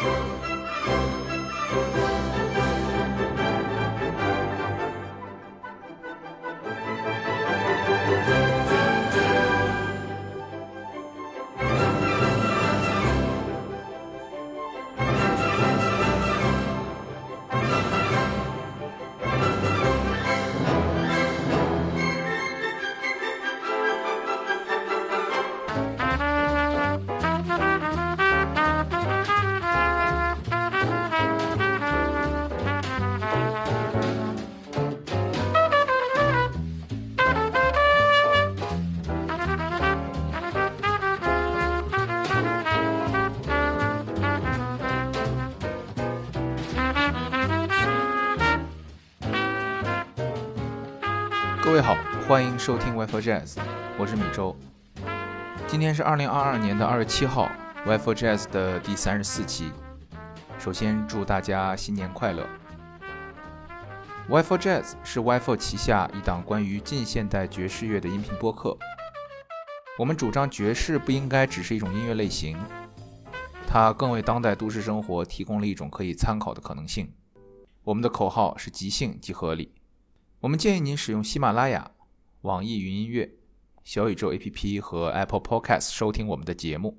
Bye. 收听 Wi-Fi Jazz，我是米周。今天是二零二二年的二月七号，Wi-Fi Jazz 的第三十四期。首先祝大家新年快乐。Wi-Fi Jazz 是 Wi-Fi 旗下一档关于近现代爵士乐的音频播客。我们主张爵士不应该只是一种音乐类型，它更为当代都市生活提供了一种可以参考的可能性。我们的口号是即兴即合理。我们建议您使用喜马拉雅、网易云音乐、小宇宙 APP 和 Apple Podcast 收听我们的节目，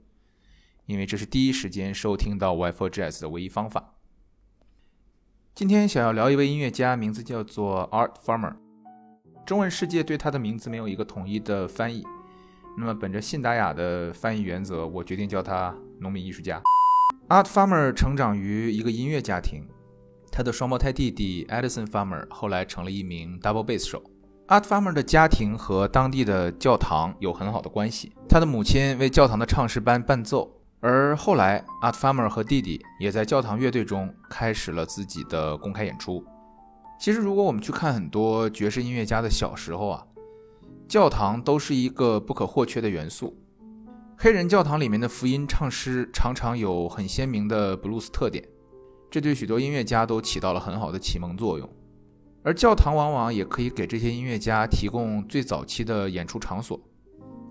因为这是第一时间收听到 Wi-Fi Jazz 的唯一方法。今天想要聊一位音乐家，名字叫做 Art Farmer。中文世界对他的名字没有一个统一的翻译，那么本着信达雅的翻译原则，我决定叫他农民艺术家。Art Farmer 成长于一个音乐家庭。他的双胞胎弟弟 Edison Farmer 后来成了一名 double bass 手。Art Farmer 的家庭和当地的教堂有很好的关系。他的母亲为教堂的唱诗班伴奏，而后来 Art Farmer 和弟弟也在教堂乐队中开始了自己的公开演出。其实，如果我们去看很多爵士音乐家的小时候啊，教堂都是一个不可或缺的元素。黑人教堂里面的福音唱诗常常有很鲜明的布鲁斯特点。这对许多音乐家都起到了很好的启蒙作用，而教堂往往也可以给这些音乐家提供最早期的演出场所，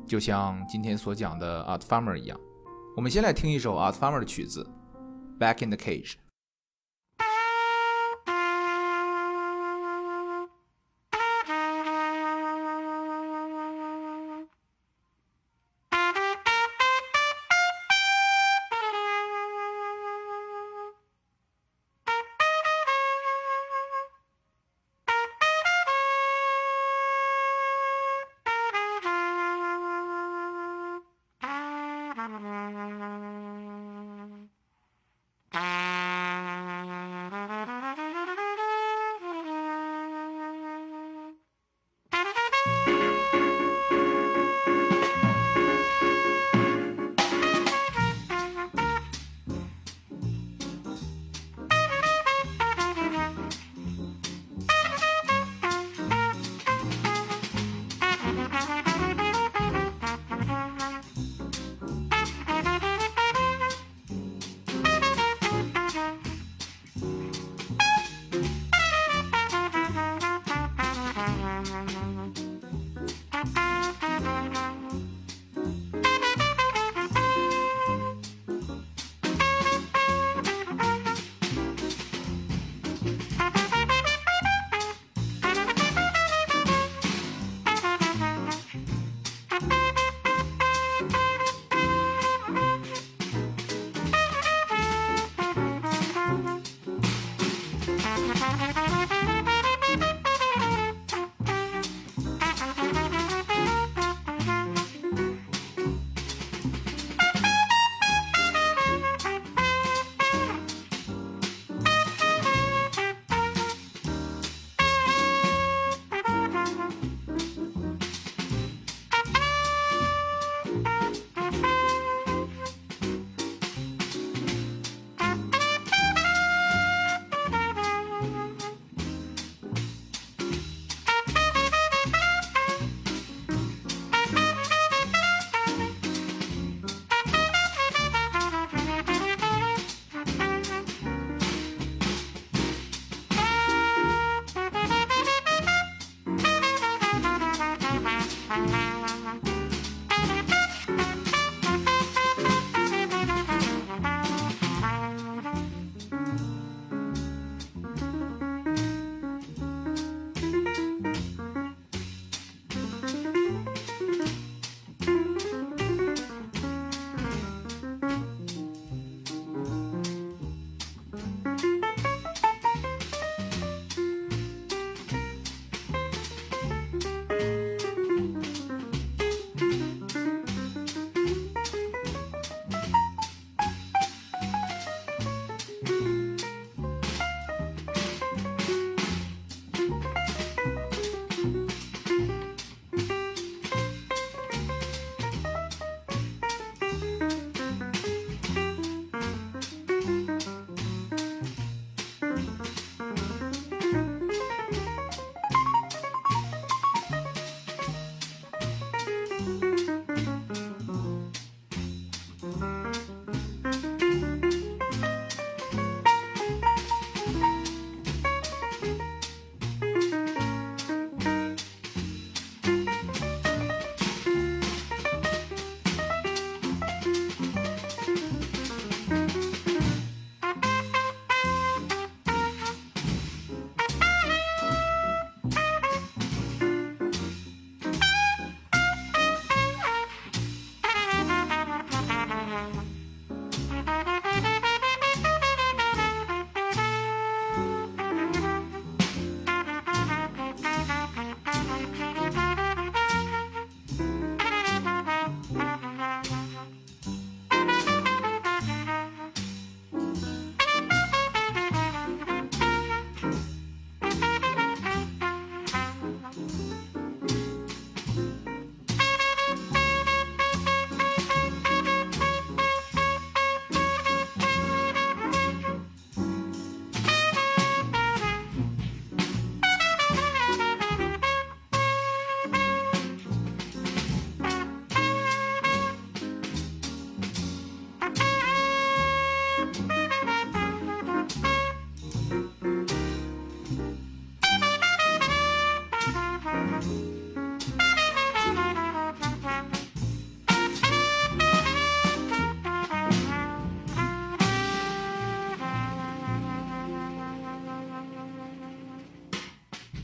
就像今天所讲的 Art Farmer 一样。我们先来听一首 Art Farmer 的曲子《Back in the Cage》。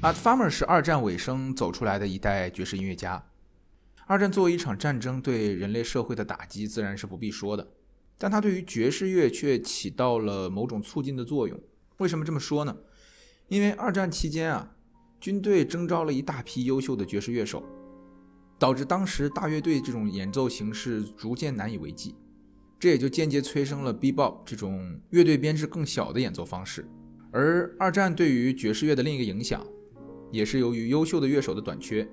Art Farmer 是二战尾声走出来的一代爵士音乐家。二战作为一场战争对人类社会的打击，自然是不必说的，但他对于爵士乐却起到了某种促进的作用。为什么这么说呢？因为二战期间啊，军队征召了一大批优秀的爵士乐手，导致当时大乐队这种演奏形式逐渐难以为继，这也就间接催生了 Bebop 这种乐队编制更小的演奏方式。而二战对于爵士乐的另一个影响。也是由于优秀的乐手的短缺，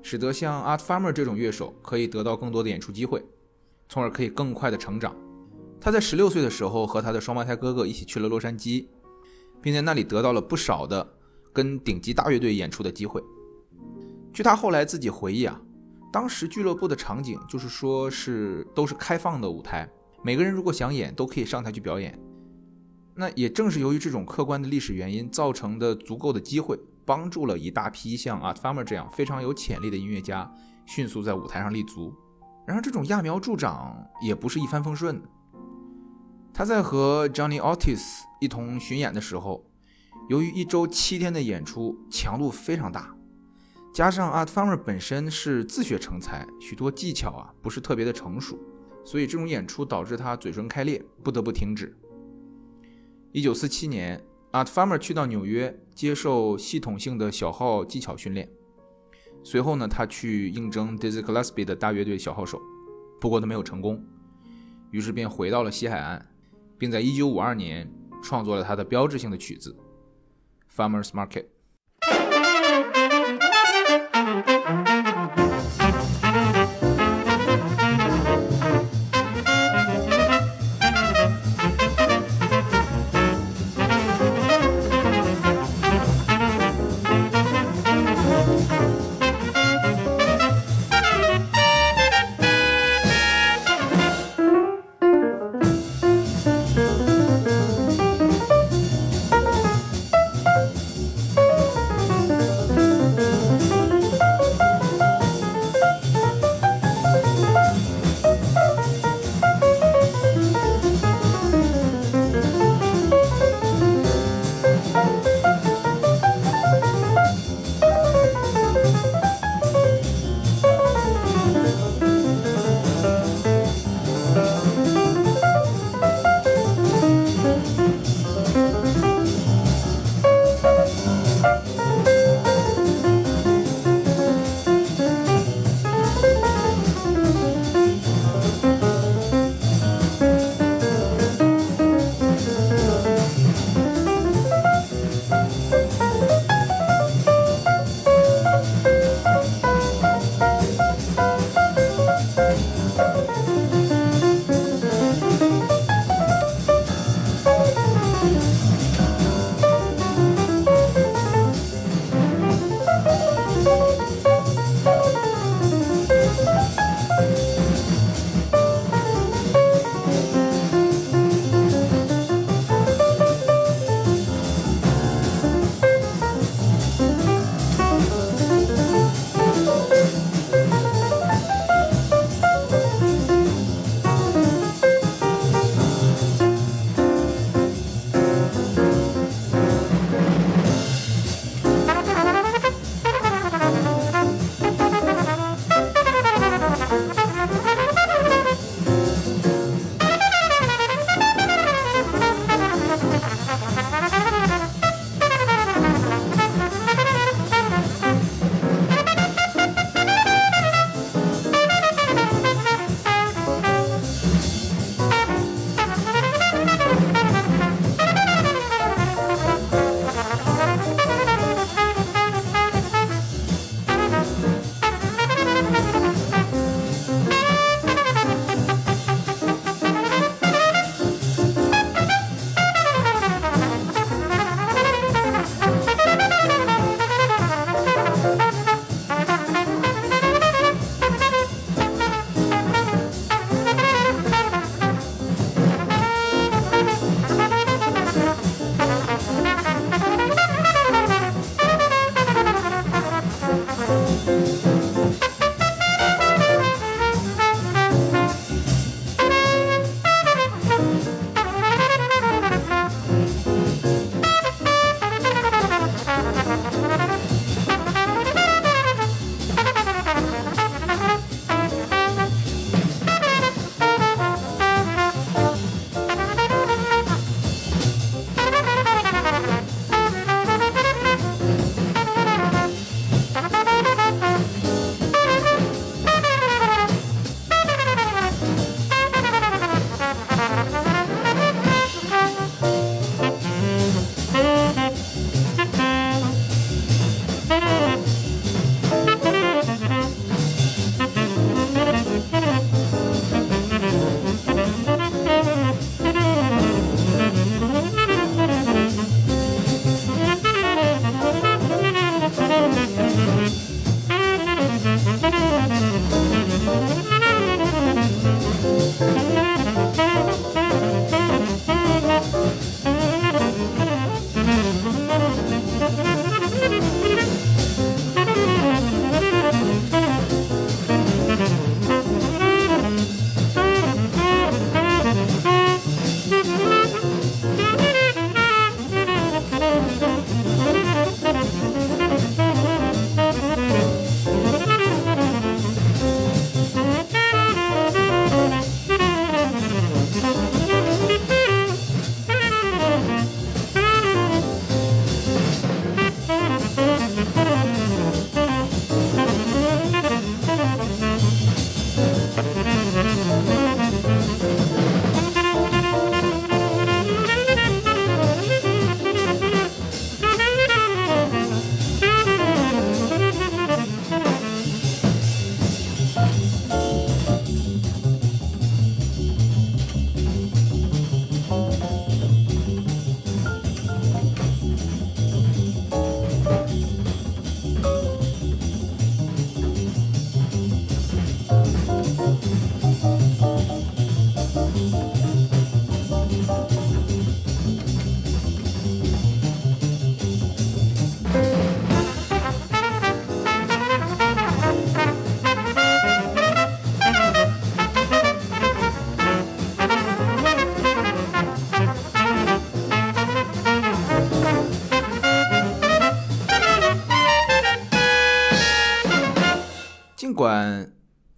使得像 Art Farmer 这种乐手可以得到更多的演出机会，从而可以更快的成长。他在十六岁的时候和他的双胞胎哥哥一起去了洛杉矶，并在那里得到了不少的跟顶级大乐队演出的机会。据他后来自己回忆啊，当时俱乐部的场景就是说是都是开放的舞台，每个人如果想演都可以上台去表演。那也正是由于这种客观的历史原因造成的足够的机会。帮助了一大批像 Art Farmer 这样非常有潜力的音乐家迅速在舞台上立足。然而，这种揠苗助长也不是一帆风顺。他在和 Johnny Otis 一同巡演的时候，由于一周七天的演出强度非常大，加上 Art Farmer 本身是自学成才，许多技巧啊不是特别的成熟，所以这种演出导致他嘴唇开裂，不得不停止。一九四七年。Art Farmer 去到纽约接受系统性的小号技巧训练，随后呢，他去应征 Dizzy Gillespie 的大乐队小号手，不过他没有成功，于是便回到了西海岸，并在1952年创作了他的标志性的曲子《Farmer's Market》。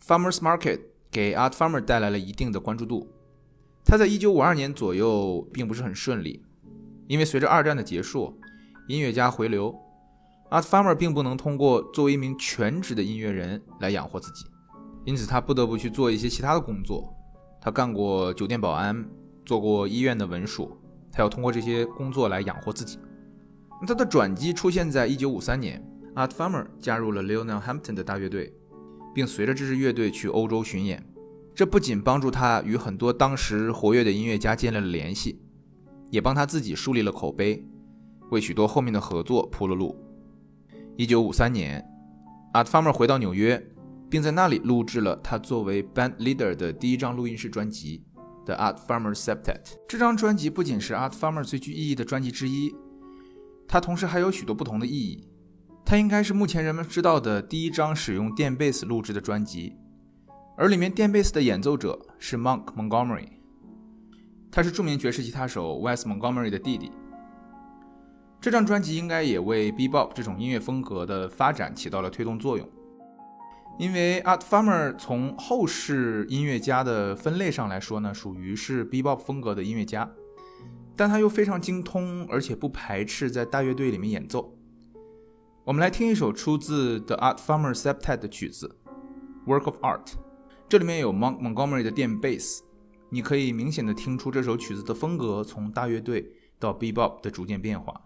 Farmers Market 给 Art Farmer 带来了一定的关注度。他在1952年左右并不是很顺利，因为随着二战的结束，音乐家回流，Art Farmer 并不能通过作为一名全职的音乐人来养活自己，因此他不得不去做一些其他的工作。他干过酒店保安，做过医院的文书，他要通过这些工作来养活自己。他的转机出现在1953年，Art Farmer 加入了 Lionel Hampton 的大乐队，并随着这支乐队去欧洲巡演。这不仅帮助他与很多当时活跃的音乐家建立了联系，也帮他自己树立了口碑，为许多后面的合作铺了路。1953年，Art Farmer 回到纽约，并在那里录制了他作为 band leader 的第一张录音室专辑《The Art Farmer Septet》。这张专辑不仅是 Art Farmer 最具意义的专辑之一。它同时还有许多不同的意义。它应该是目前人们知道的第一张使用电贝斯录制的专辑，而里面电贝斯的演奏者是 Monk Montgomery，他是著名爵士吉他手 Wes Montgomery 的弟弟。这张专辑应该也为 B-Bop 这种音乐风格的发展起到了推动作用，因为 Art Farmer 从后世音乐家的分类上来说呢，属于是 B-Bop 风格的音乐家。但他又非常精通，而且不排斥在大乐队里面演奏。我们来听一首出自 The Art Farmer Septet 的曲子《Work of Art》，这里面有 Mon Montgomery 的电贝斯，你可以明显的听出这首曲子的风格从大乐队到 Bebop 的逐渐变化。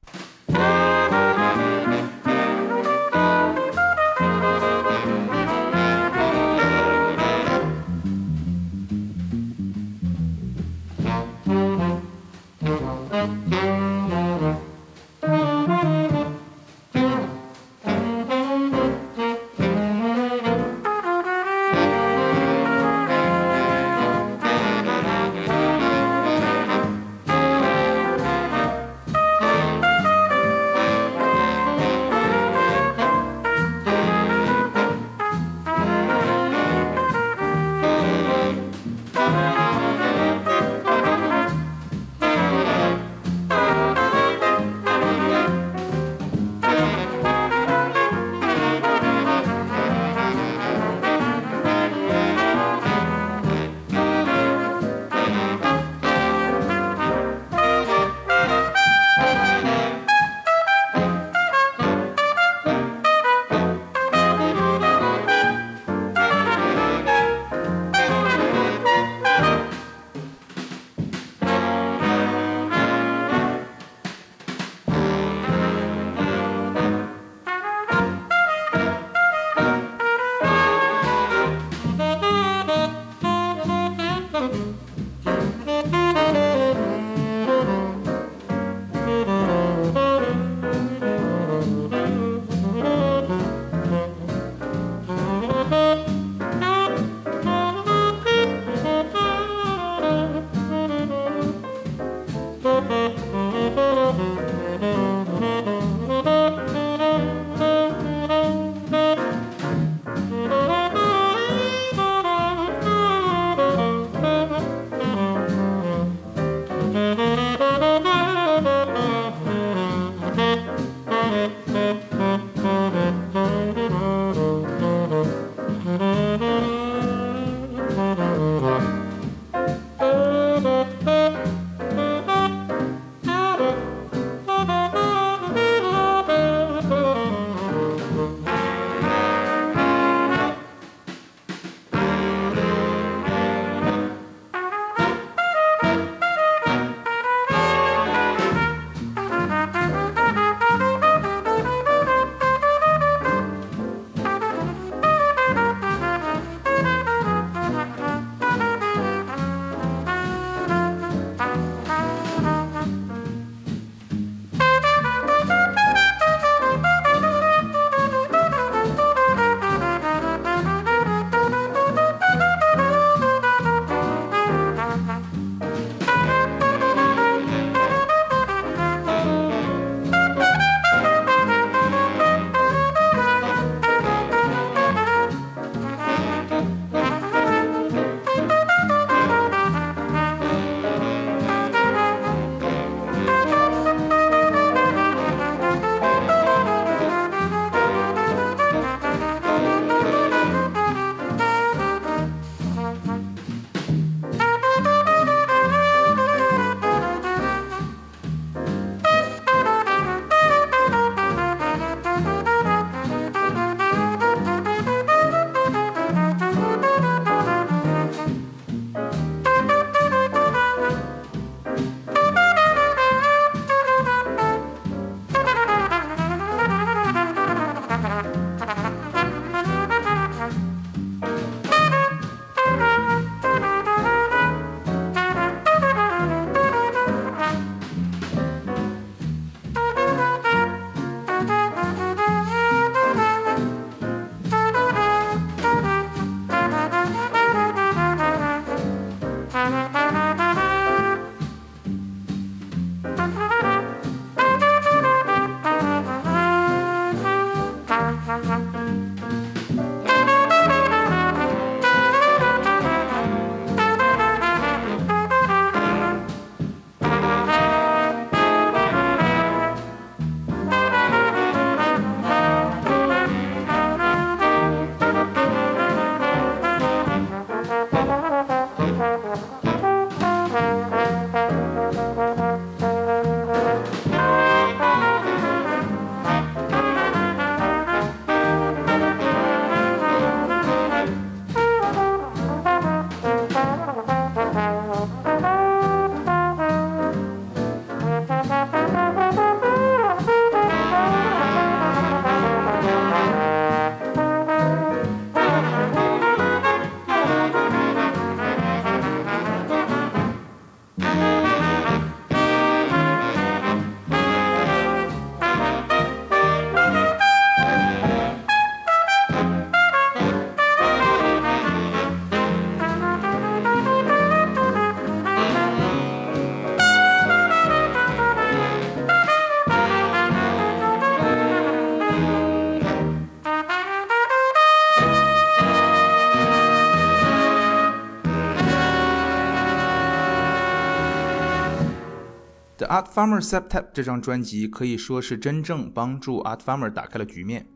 Art Farmer Septet 这张专辑可以说是真正帮助 Art Farmer 打开了局面。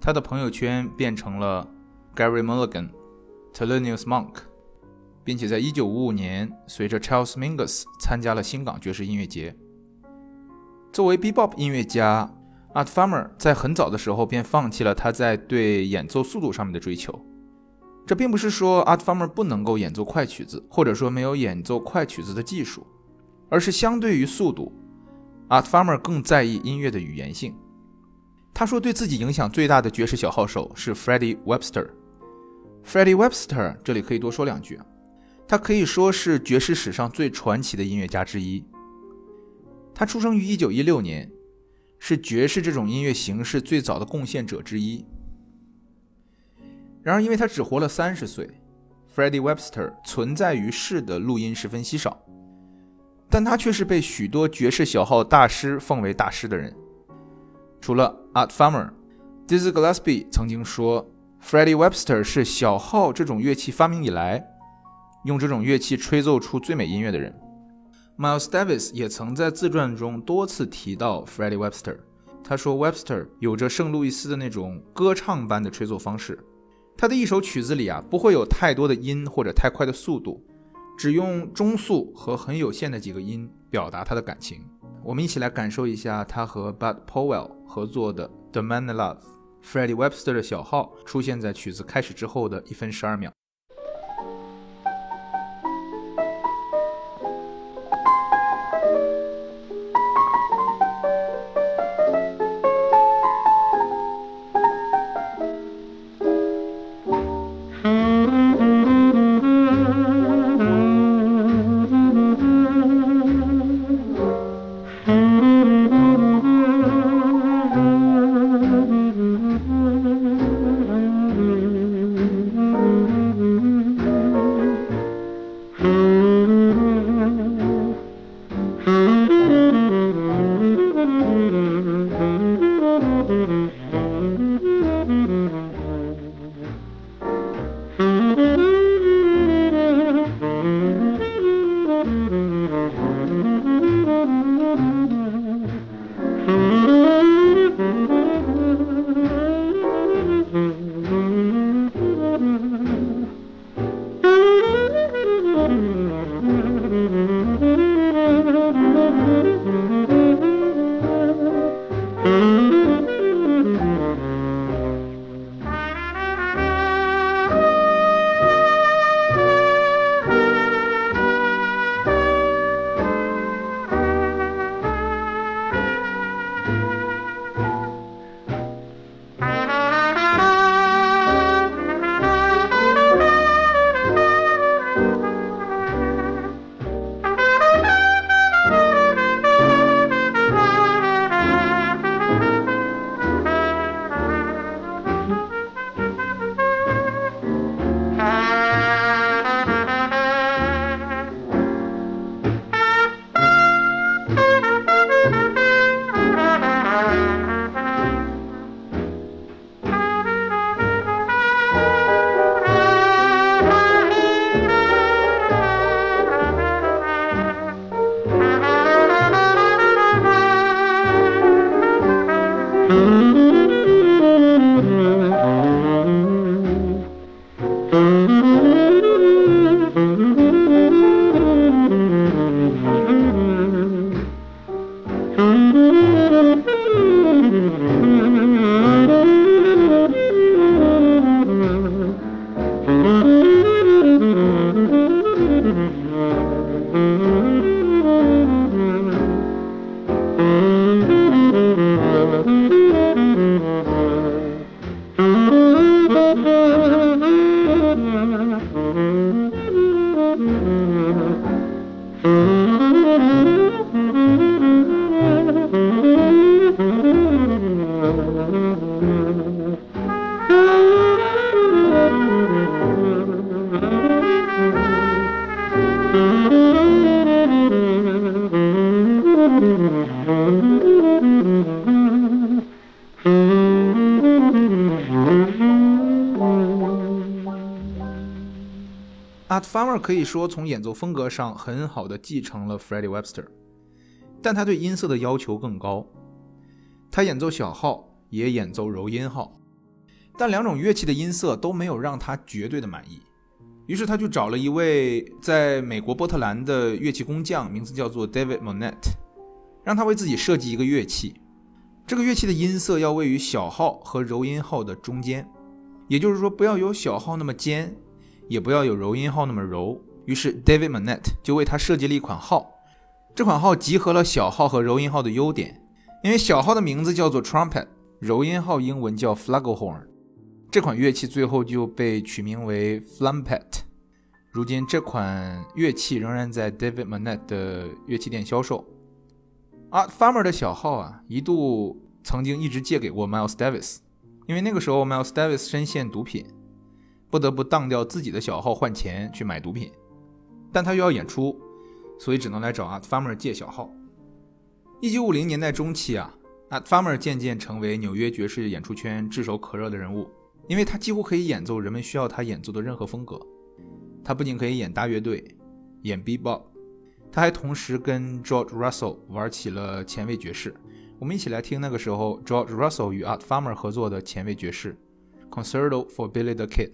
他的朋友圈变成了 Gary Mulligan、t e l o n i u s Monk，并且在1955年随着 Charles Mingus 参加了新港爵士音乐节。作为 Bebop 音乐家，Art Farmer 在很早的时候便放弃了他在对演奏速度上面的追求。这并不是说 Art Farmer 不能够演奏快曲子，或者说没有演奏快曲子的技术，而是相对于速度，Art Farmer 更在意音乐的语言性。他说，对自己影响最大的爵士小号手是 Freddie Webster。Freddie Webster 这里可以多说两句，他可以说是爵士史上最传奇的音乐家之一。他出生于1916年，是爵士这种音乐形式最早的贡献者之一。然而，因为他只活了三十岁，Freddie Webster 存在于世的录音十分稀少，但他却是被许多爵士小号大师奉为大师的人。除了 Art Farmer，Dizzy Gillespie 曾经说，Freddie Webster 是小号这种乐器发明以来，用这种乐器吹奏出最美音乐的人。Miles Davis 也曾在自传中多次提到 Freddie Webster，他说 Webster 有着圣路易斯的那种歌唱般的吹奏方式，他的一首曲子里啊不会有太多的音或者太快的速度，只用中速和很有限的几个音表达他的感情。我们一起来感受一下他和 Bud Powell 合作的《The Man I Love》，Freddie Webster 的小号出现在曲子开始之后的一分十二秒。Farmer 可以说从演奏风格上很好的继承了 Freddie Webster。但他对音色的要求更高。他演奏小号，也演奏柔音号，但两种乐器的音色都没有让他绝对的满意。于是他就找了一位在美国波特兰的乐器工匠，名字叫做 David Monette，让他为自己设计一个乐器。这个乐器的音色要位于小号和柔音号的中间，也就是说，不要有小号那么尖，也不要有柔音号那么柔。于是 David Monette 就为他设计了一款号，这款号集合了小号和柔音号的优点。因为小号的名字叫做 trumpet，柔音号英文叫 flugelhorn，这款乐器最后就被取名为 flumpet。如今这款乐器仍然在 David Monette 的乐器店销售。Art Farmer 的小号啊，一度曾经一直借给过 Miles Davis，因为那个时候 Miles Davis 深陷毒品，不得不当掉自己的小号换钱去买毒品，但他又要演出，所以只能来找 Art Farmer 借小号。一九五零年代中期啊，Art Farmer 渐渐成为纽约爵士演出圈炙手可热的人物，因为他几乎可以演奏人们需要他演奏的任何风格。他不仅可以演大乐队，演 B-Bop，他还同时跟 George Russell 玩起了前卫爵士。我们一起来听那个时候 George Russell 与 Art Farmer 合作的前卫爵士《Concerto for Billy the Kid》。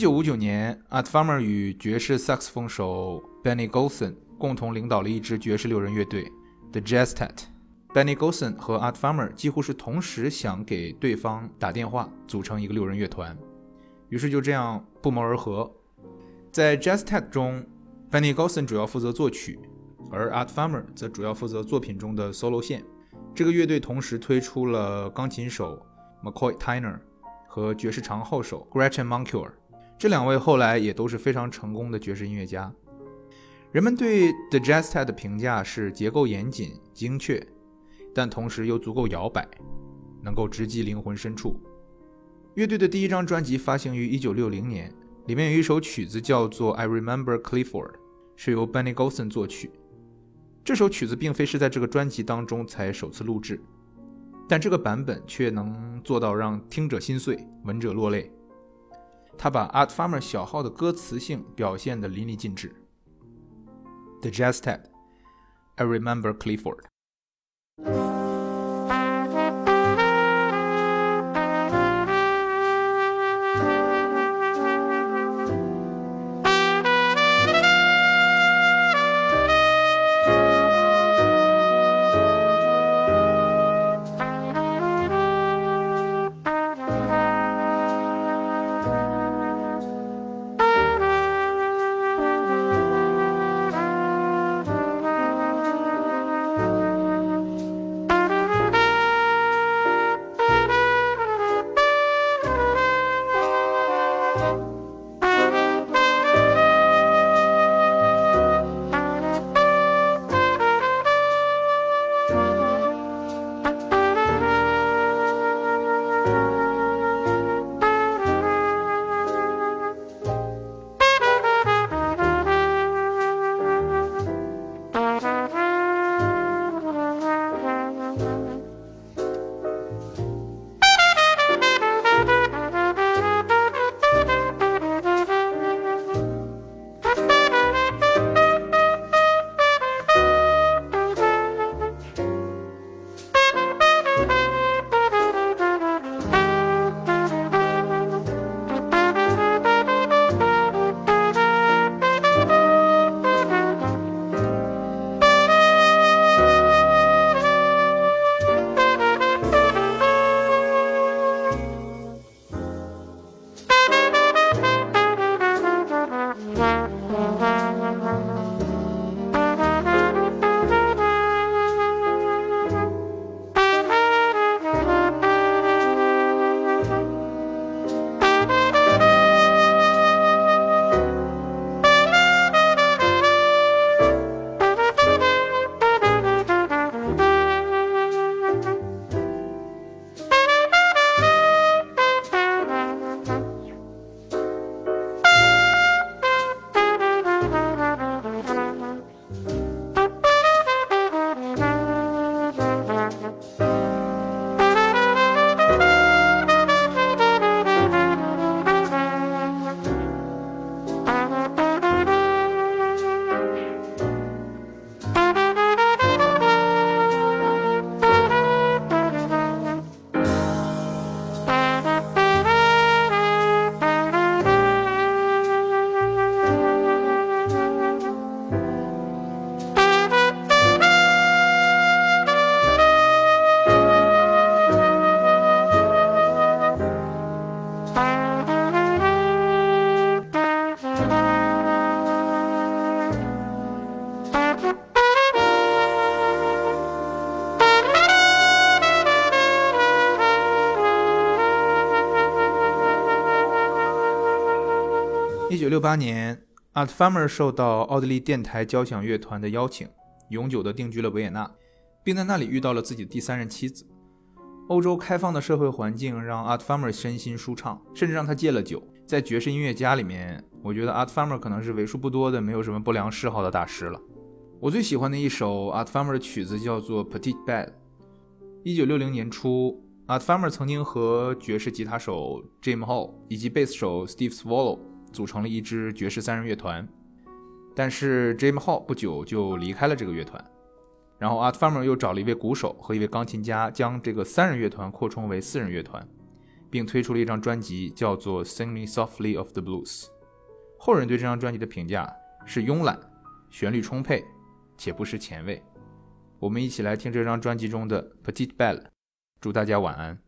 九五九年，Art Farmer 与爵士萨克斯风手 Benny Golson 共同领导了一支爵士六人乐队 The Jazztet。Benny Golson 和 Art Farmer 几乎是同时想给对方打电话，组成一个六人乐团，于是就这样不谋而合。在 Jazztet 中，Benny Golson 主要负责作曲，而 Art Farmer 则主要负责作品中的 solo 线。这个乐队同时推出了钢琴手 McCoy Tyner 和爵士长号手 Gretchen Moncure，这两位后来也都是非常成功的爵士音乐家。人们对 The Jazztet 的评价是结构严谨、精确。但同时又足够摇摆，能够直击灵魂深处。乐队的第一张专辑发行于1960年，里面有一首曲子叫做《I Remember Clifford》，是由 Benny Golson 作曲。这首曲子并非是在这个专辑当中才首次录制，但这个版本却能做到让听者心碎、闻者落泪。他把 Art Farmer 小号的歌词性表现得淋漓尽致。The Jazz Ted，I Remember Clifford》。六八年，Art Farmer 受到奥地利电台交响乐团的邀请，永久的定居了维也纳，并在那里遇到了自己的第三任妻子。欧洲开放的社会环境让 Art Farmer 身心舒畅，甚至让他戒了酒。在爵士音乐家里面，我觉得 Art Farmer 可能是为数不多的没有什么不良嗜好的大师了。我最喜欢的一首 Art Farmer 的曲子叫做《Petite Bad》。一九六零年初，Art Farmer 曾经和爵士吉他手 Jim Hall 以及贝斯手 Steve Swallow。组成了一支爵士三人乐团，但是 Jim Hall 不久就离开了这个乐团，然后 Art Farmer 又找了一位鼓手和一位钢琴家，将这个三人乐团扩充为四人乐团，并推出了一张专辑，叫做《Sing Me Softly of the Blues》。后人对这张专辑的评价是慵懒、旋律充沛且不失前卫。我们一起来听这张专辑中的《Petite Belle》，祝大家晚安。